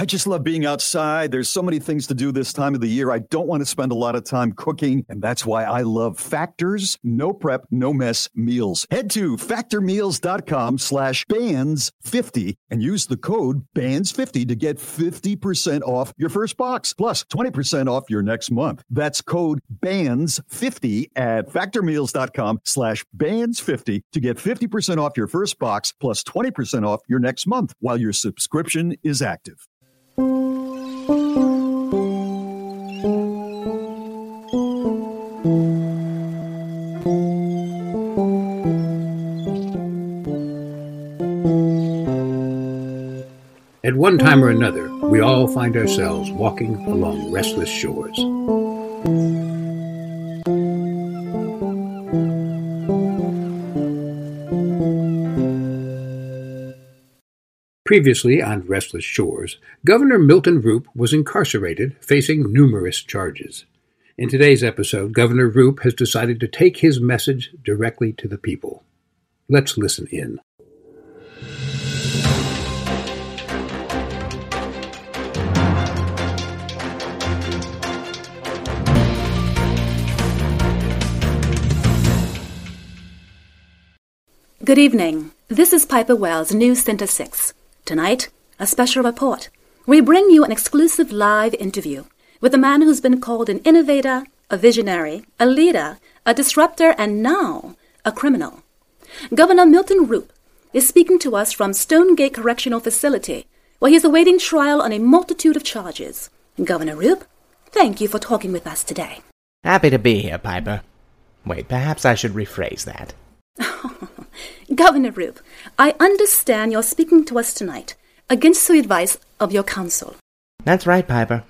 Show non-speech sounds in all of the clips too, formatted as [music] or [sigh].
I just love being outside. There's so many things to do this time of the year. I don't want to spend a lot of time cooking, and that's why I love Factors no prep, no mess meals. Head to factormeals.com slash bands50 and use the code bands50 to get 50% off your first box plus 20% off your next month. That's code bands50 at factormeals.com slash bands50 to get 50% off your first box plus 20% off your next month while your subscription is active. At one time or another, we all find ourselves walking along restless shores. Previously on Restless Shores, Governor Milton Roupp was incarcerated, facing numerous charges. In today's episode, Governor Roupp has decided to take his message directly to the people. Let's listen in. Good evening. This is Piper Wells, News Center 6. Tonight, a special report. We bring you an exclusive live interview with a man who's been called an innovator, a visionary, a leader, a disruptor, and now a criminal. Governor Milton Roupp is speaking to us from Stonegate Correctional Facility, where he's awaiting trial on a multitude of charges. Governor Roupp, thank you for talking with us today. Happy to be here, Piper. Wait, perhaps I should rephrase that. [laughs] Governor Roupp, I understand you're speaking to us tonight against the advice of your counsel. That's right, Piper.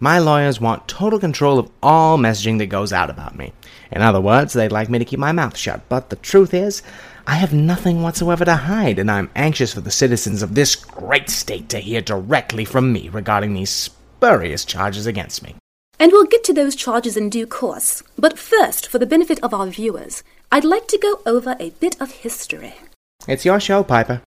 My lawyers want total control of all messaging that goes out about me. In other words, they'd like me to keep my mouth shut, but the truth is, I have nothing whatsoever to hide, and I'm anxious for the citizens of this great state to hear directly from me regarding these spurious charges against me. And we'll get to those charges in due course. But first, for the benefit of our viewers, I'd like to go over a bit of history. It's your show, Piper.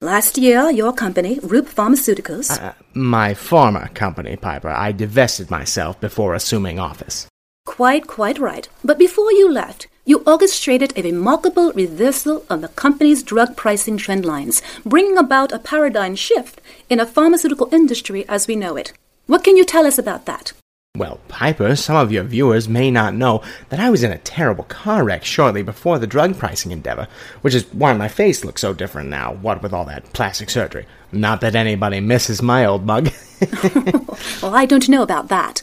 Last year, your company, Roupp Pharmaceuticals. Uh, my former company, Piper. I divested myself before assuming office. Quite, quite right. But before you left, you orchestrated a remarkable reversal of the company's drug pricing trend lines, bringing about a paradigm shift in the pharmaceutical industry as we know it. What can you tell us about that? Well, Piper, some of your viewers may not know that I was in a terrible car wreck shortly before the drug pricing endeavor, which is why my face looks so different now, what with all that plastic surgery. Not that anybody misses my old mug. [laughs] well, I don't know about that.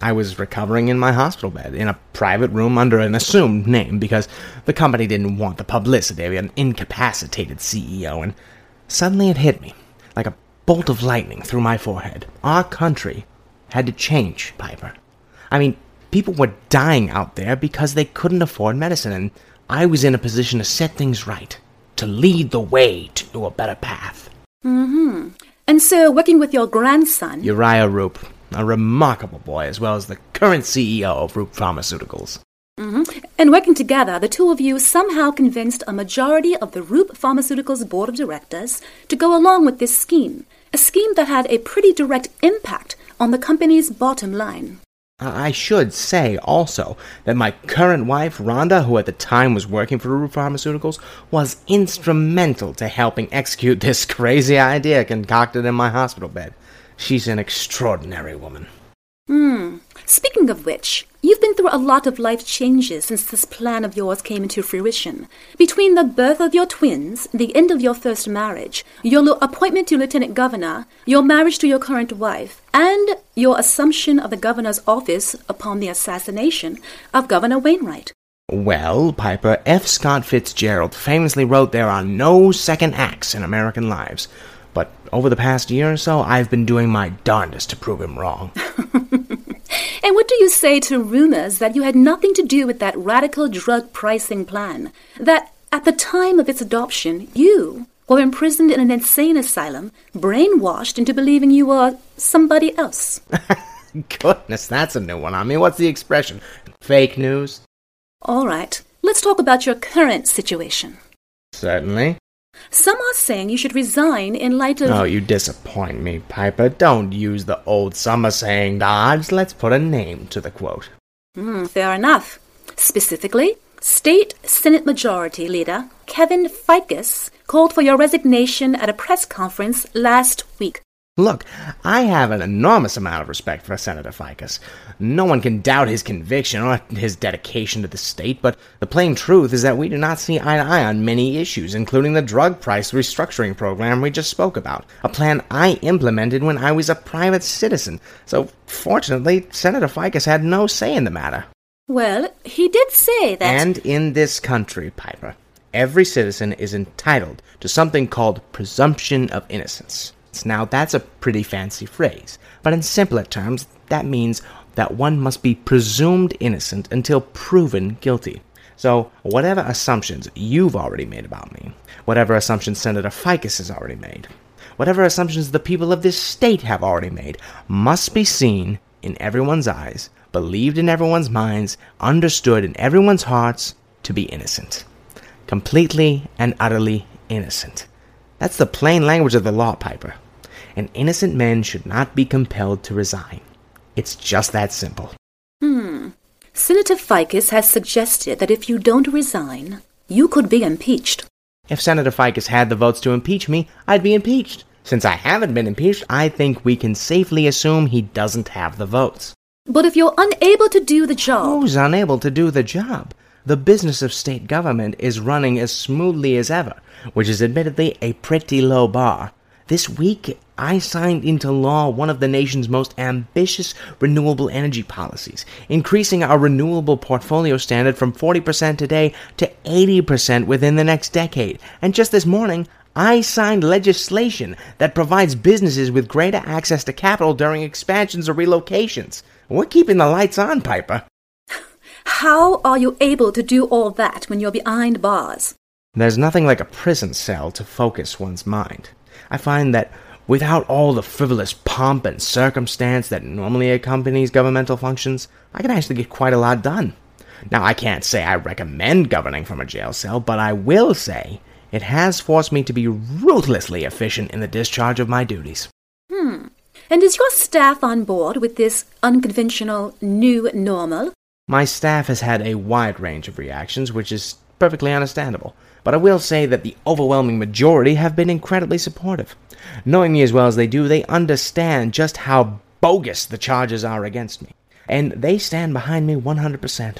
I was recovering in my hospital bed, in a private room under an assumed name, because the company didn't want the publicity of an incapacitated CEO, and suddenly it hit me, like a bolt of lightning through my forehead. Our country had to change, Piper. I mean, people were dying out there because they couldn't afford medicine, and I was in a position to set things right, to lead the way to a better path. Mm-hmm. And so, working with your grandson, Uriah Roupp, a remarkable boy, as well as the current CEO of Roupp Pharmaceuticals. Mm-hmm. And working together, the two of you somehow convinced a majority of the Roupp Pharmaceuticals board of directors to go along with this scheme, a scheme that had a pretty direct impact on the company's bottom line. I should say also that my current wife, Rhonda, who at the time was working for Roupp Pharmaceuticals, was instrumental to helping execute this [laughs] crazy idea concocted in my hospital bed. She's an extraordinary woman. Hmm. Speaking of which, you've been through a lot of life changes since this plan of yours came into fruition. Between the birth of your twins, the end of your first marriage, your appointment to lieutenant governor, your marriage to your current wife, and your assumption of the governor's office upon the assassination of Governor Wainwright. Well, Piper, F. Scott Fitzgerald famously wrote there are no second acts in American lives. But over the past year or so, I've been doing my darndest to prove him wrong. [laughs] and what do you say to rumors that you had nothing to do with that radical drug pricing plan? That at the time of its adoption, you were imprisoned in an insane asylum, brainwashed into believing you were somebody else. [laughs] Goodness, that's a new one on me. What's the expression? Fake news? All right. Let's talk about your current situation. Certainly. Some are saying you should resign in light of. Oh, you disappoint me, Piper. Don't use the old summer saying Dodge. Let's put a name to the quote. Hmm, fair enough. Specifically, State Senate Majority Leader Kevin Ficus called for your resignation at a press conference last week. Look, I have an enormous amount of respect for Senator Ficus. No one can doubt his conviction or his dedication to the state, but the plain truth is that we do not see eye to eye on many issues, including the drug price restructuring program we just spoke about, a plan I implemented when I was a private citizen. So, fortunately, Senator Ficus had no say in the matter. Well, he did say that. And in this country, Piper, every citizen is entitled to something called presumption of innocence. Now, that's a pretty fancy phrase, but in simpler terms, that means that one must be presumed innocent until proven guilty. So, whatever assumptions you've already made about me, whatever assumptions Senator Ficus has already made, whatever assumptions the people of this state have already made, must be seen in everyone's eyes, believed in everyone's minds, understood in everyone's hearts to be innocent. Completely and utterly innocent. That's the plain language of the law, Piper. And innocent men should not be compelled to resign. It's just that simple. Hmm. Senator Ficus has suggested that if you don't resign, you could be impeached. If Senator Ficus had the votes to impeach me, I'd be impeached. Since I haven't been impeached, I think we can safely assume he doesn't have the votes. But if you're unable to do the job. Who's unable to do the job? The business of state government is running as smoothly as ever, which is admittedly a pretty low bar. This week, I signed into law one of the nation's most ambitious renewable energy policies, increasing our renewable portfolio standard from 40% today to 80% within the next decade. And just this morning, I signed legislation that provides businesses with greater access to capital during expansions or relocations. We're keeping the lights on, Piper. How are you able to do all that when you're behind bars? There's nothing like a prison cell to focus one's mind. I find that without all the frivolous pomp and circumstance that normally accompanies governmental functions, I can actually get quite a lot done. Now, I can't say I recommend governing from a jail cell, but I will say it has forced me to be ruthlessly efficient in the discharge of my duties. Hmm. And is your staff on board with this unconventional new normal? My staff has had a wide range of reactions, which is perfectly understandable, but I will say that the overwhelming majority have been incredibly supportive. Knowing me as well as they do, they understand just how bogus the charges are against me, and they stand behind me 100%.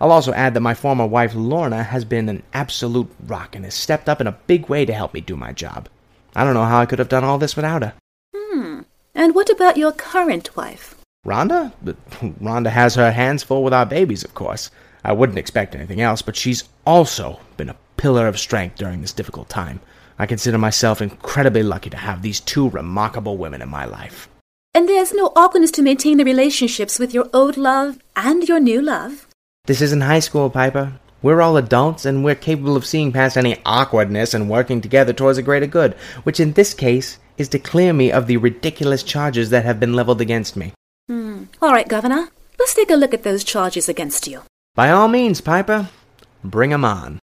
I'll also add that my former wife Lorna has been an absolute rock and has stepped up in a big way to help me do my job. I don't know how I could have done all this without her. Hmm. And what about your current wife? Rhonda? [laughs] Rhonda has her hands full with our babies, of course. I wouldn't expect anything else, but she's also been a pillar of strength during this difficult time. I consider myself incredibly lucky to have these two remarkable women in my life. And there's no awkwardness to maintain the relationships with your old love and your new love? This isn't high school, Piper. We're all adults, and we're capable of seeing past any awkwardness and working together towards a greater good, which in this case is to clear me of the ridiculous charges that have been leveled against me. Hmm. All right, Governor. Let's take a look at those charges against you. By all means, Piper. Bring 'em on.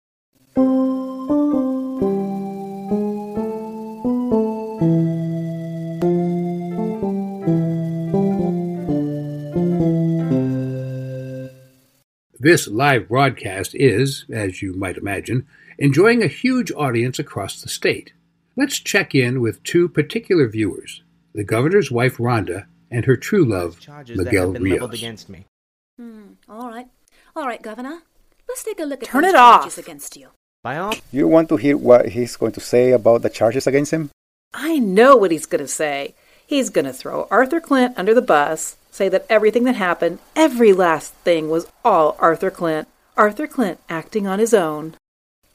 This live broadcast is, as you might imagine, enjoying a huge audience across the state. Let's check in with two particular viewers the governor's wife, Rhonda, and her true love, charges Miguel that have been Rios. leveled against me. Hmm. All right. All right, Governor. Let's take a look at Turn it charges off. against you. By all You want to hear what he's going to say about the charges against him? I know what he's going to say. He's going to throw Arthur Clint under the bus, say that everything that happened, every last thing, was all Arthur Clint. Arthur Clint acting on his own.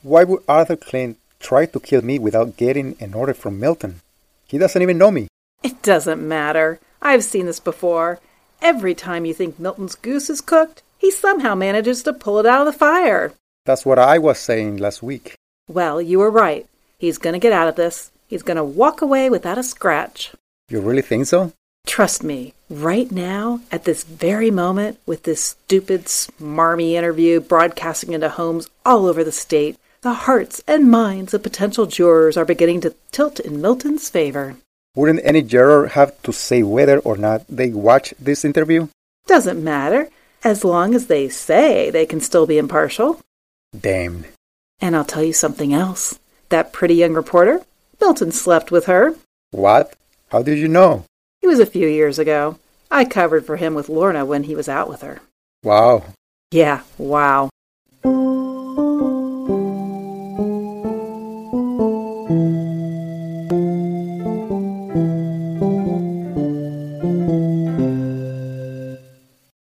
Why would Arthur Clint try to kill me without getting an order from Milton? He doesn't even know me. It doesn't matter. I've seen this before. Every time you think Milton's goose is cooked, he somehow manages to pull it out of the fire. That's what I was saying last week. Well, you were right. He's going to get out of this. He's going to walk away without a scratch. You really think so? Trust me, right now, at this very moment, with this stupid, smarmy interview broadcasting into homes all over the state, The hearts and minds of potential jurors are beginning to tilt in Milton's favor. Wouldn't any juror have to say whether or not they watch this interview? Doesn't matter, as long as they say they can still be impartial. Damn. And I'll tell you something else. That pretty young reporter, Milton slept with her. What? How did you know? It was a few years ago. I covered for him with Lorna when he was out with her. Wow. Yeah, wow.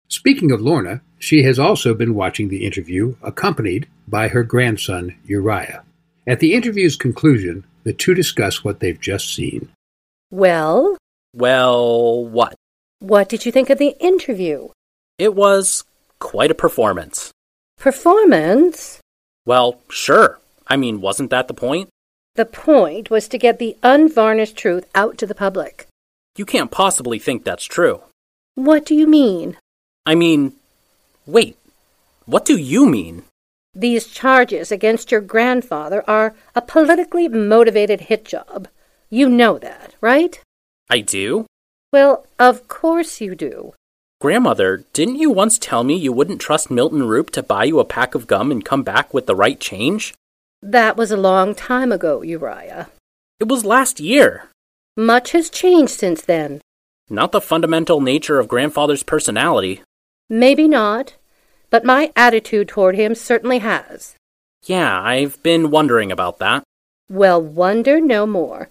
Speaking of Lorna, she has also been watching the interview, accompanied by her grandson, Uriah. At the interview's conclusion, the two discuss what they've just seen. Well, Well, what? what did you think of the interview? It was quite a performance. Performance? Well, sure. I mean, wasn't that the point? The point was to get the unvarnished truth out to the public. You can't possibly think that's true. What do you mean? I mean, wait. What do you mean? These charges against your grandfather are a politically motivated hit job. You know that, right? I do? Well, of course you do. Grandmother, didn't you once tell me you wouldn't trust Milton Roupp to buy you a pack of gum and come back with the right change? That was a long time ago, Uriah. It was last year. Much has changed since then. Not the fundamental nature of grandfather's personality. Maybe not, but my attitude toward him certainly has. Yeah, I've been wondering about that. Well, wonder no more.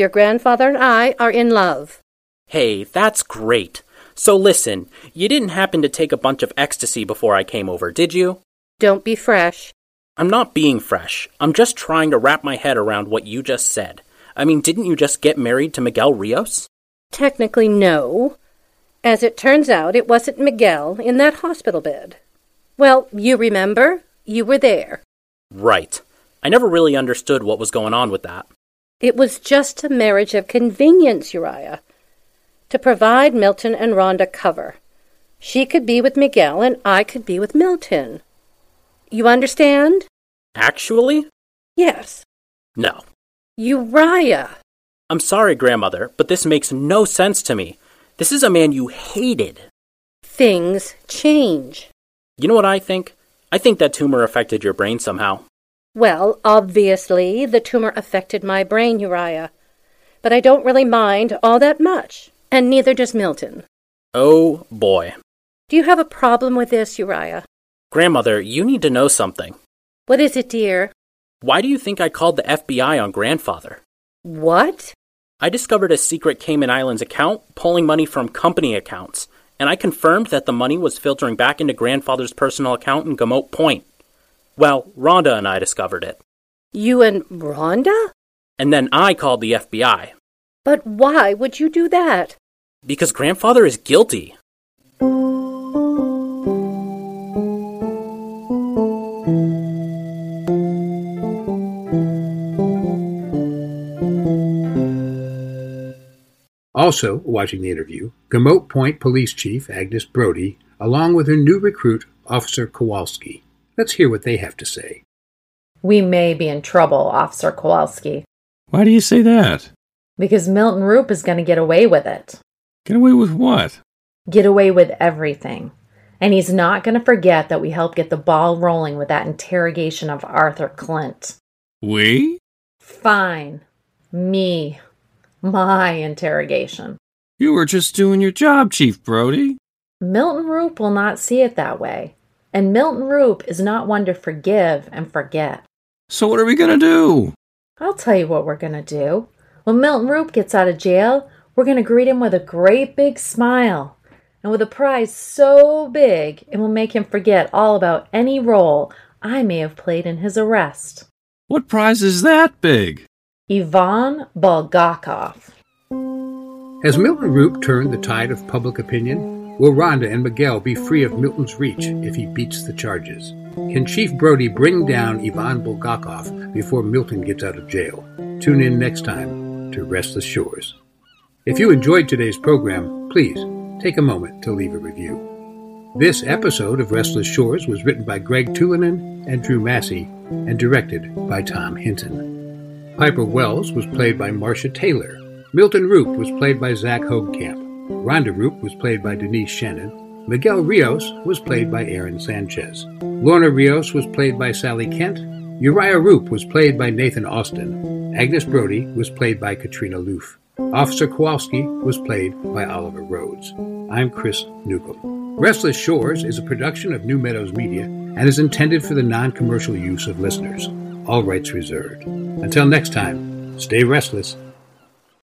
Your grandfather and I are in love. Hey, that's great. So listen, you didn't happen to take a bunch of ecstasy before I came over, did you? Don't be fresh. I'm not being fresh. I'm just trying to wrap my head around what you just said. I mean, didn't you just get married to Miguel Rios? Technically, no. As it turns out, it wasn't Miguel in that hospital bed. Well, you remember? You were there. Right. I never really understood what was going on with that. It was just a marriage of convenience, Uriah. To provide Milton and Rhonda cover. She could be with Miguel and I could be with Milton. You understand? Actually? Yes. No. Uriah. I'm sorry, grandmother, but this makes no sense to me. This is a man you hated. Things change. You know what I think? I think that tumor affected your brain somehow. Well, obviously, the tumor affected my brain, Uriah. But I don't really mind all that much, and neither does Milton. Oh boy. Do you have a problem with this, Uriah? Grandmother, you need to know something. What is it, dear? Why do you think I called the FBI on grandfather? What? I discovered a secret Cayman Islands account pulling money from company accounts, and I confirmed that the money was filtering back into grandfather's personal account in Gamote Point. Well, Rhonda and I discovered it. You and Rhonda? And then I called the FBI. But why would you do that? Because grandfather is guilty. Also, watching the interview, Gamote Point Police Chief Agnes Brody, along with her new recruit, Officer Kowalski. Let's hear what they have to say. We may be in trouble, Officer Kowalski, Why do you say that? because Milton Roupp is going to get away with it. Get away with what? Get away with everything. And he's not going to forget that we helped get the ball rolling with that interrogation of Arthur Clint. We? Fine. Me. My interrogation. You were just doing your job, Chief Brody. Milton Roupp will not see it that way. And Milton Roupp is not one to forgive and forget. So what are we gonna do? I'll tell you what we're going to do. When Milton Roupp gets out of jail, we're going to greet him with a great big smile and with a prize so big it will make him forget all about any role I may have played in his arrest. What prize is that big? Ivan Bulgakov. Has Milton Roupp turned the tide of public opinion? Will Rhonda and Miguel be free of Milton's reach if he beats the charges? Can Chief Brody bring down Ivan Bulgakov before Milton gets out of jail? Tune in next time to Restless Shores. If you enjoyed today's program, please take a moment to leave a review. This episode of Restless Shores was written by Greg Tulinen and Drew Massey and directed by Tom Hinton. Piper Wells was played by Marcia Taylor. Milton Roupp was played by Zach Hogekamp. Rhonda Roupp was played by Denise Shannon. Miguel Rios was played by Aaron Sanchez. Lorna Rios was played by Sally Kent. Uriah Roupp was played by Nathan Austin. Agnes Brody was played by Katrina Loof. Officer Kowalski was played by Oliver Rhodes. I'm Chris Newcomb. Restless Shores is a production of New Meadows Media and is intended for the non commercial use of listeners. All rights reserved. Until next time, stay restless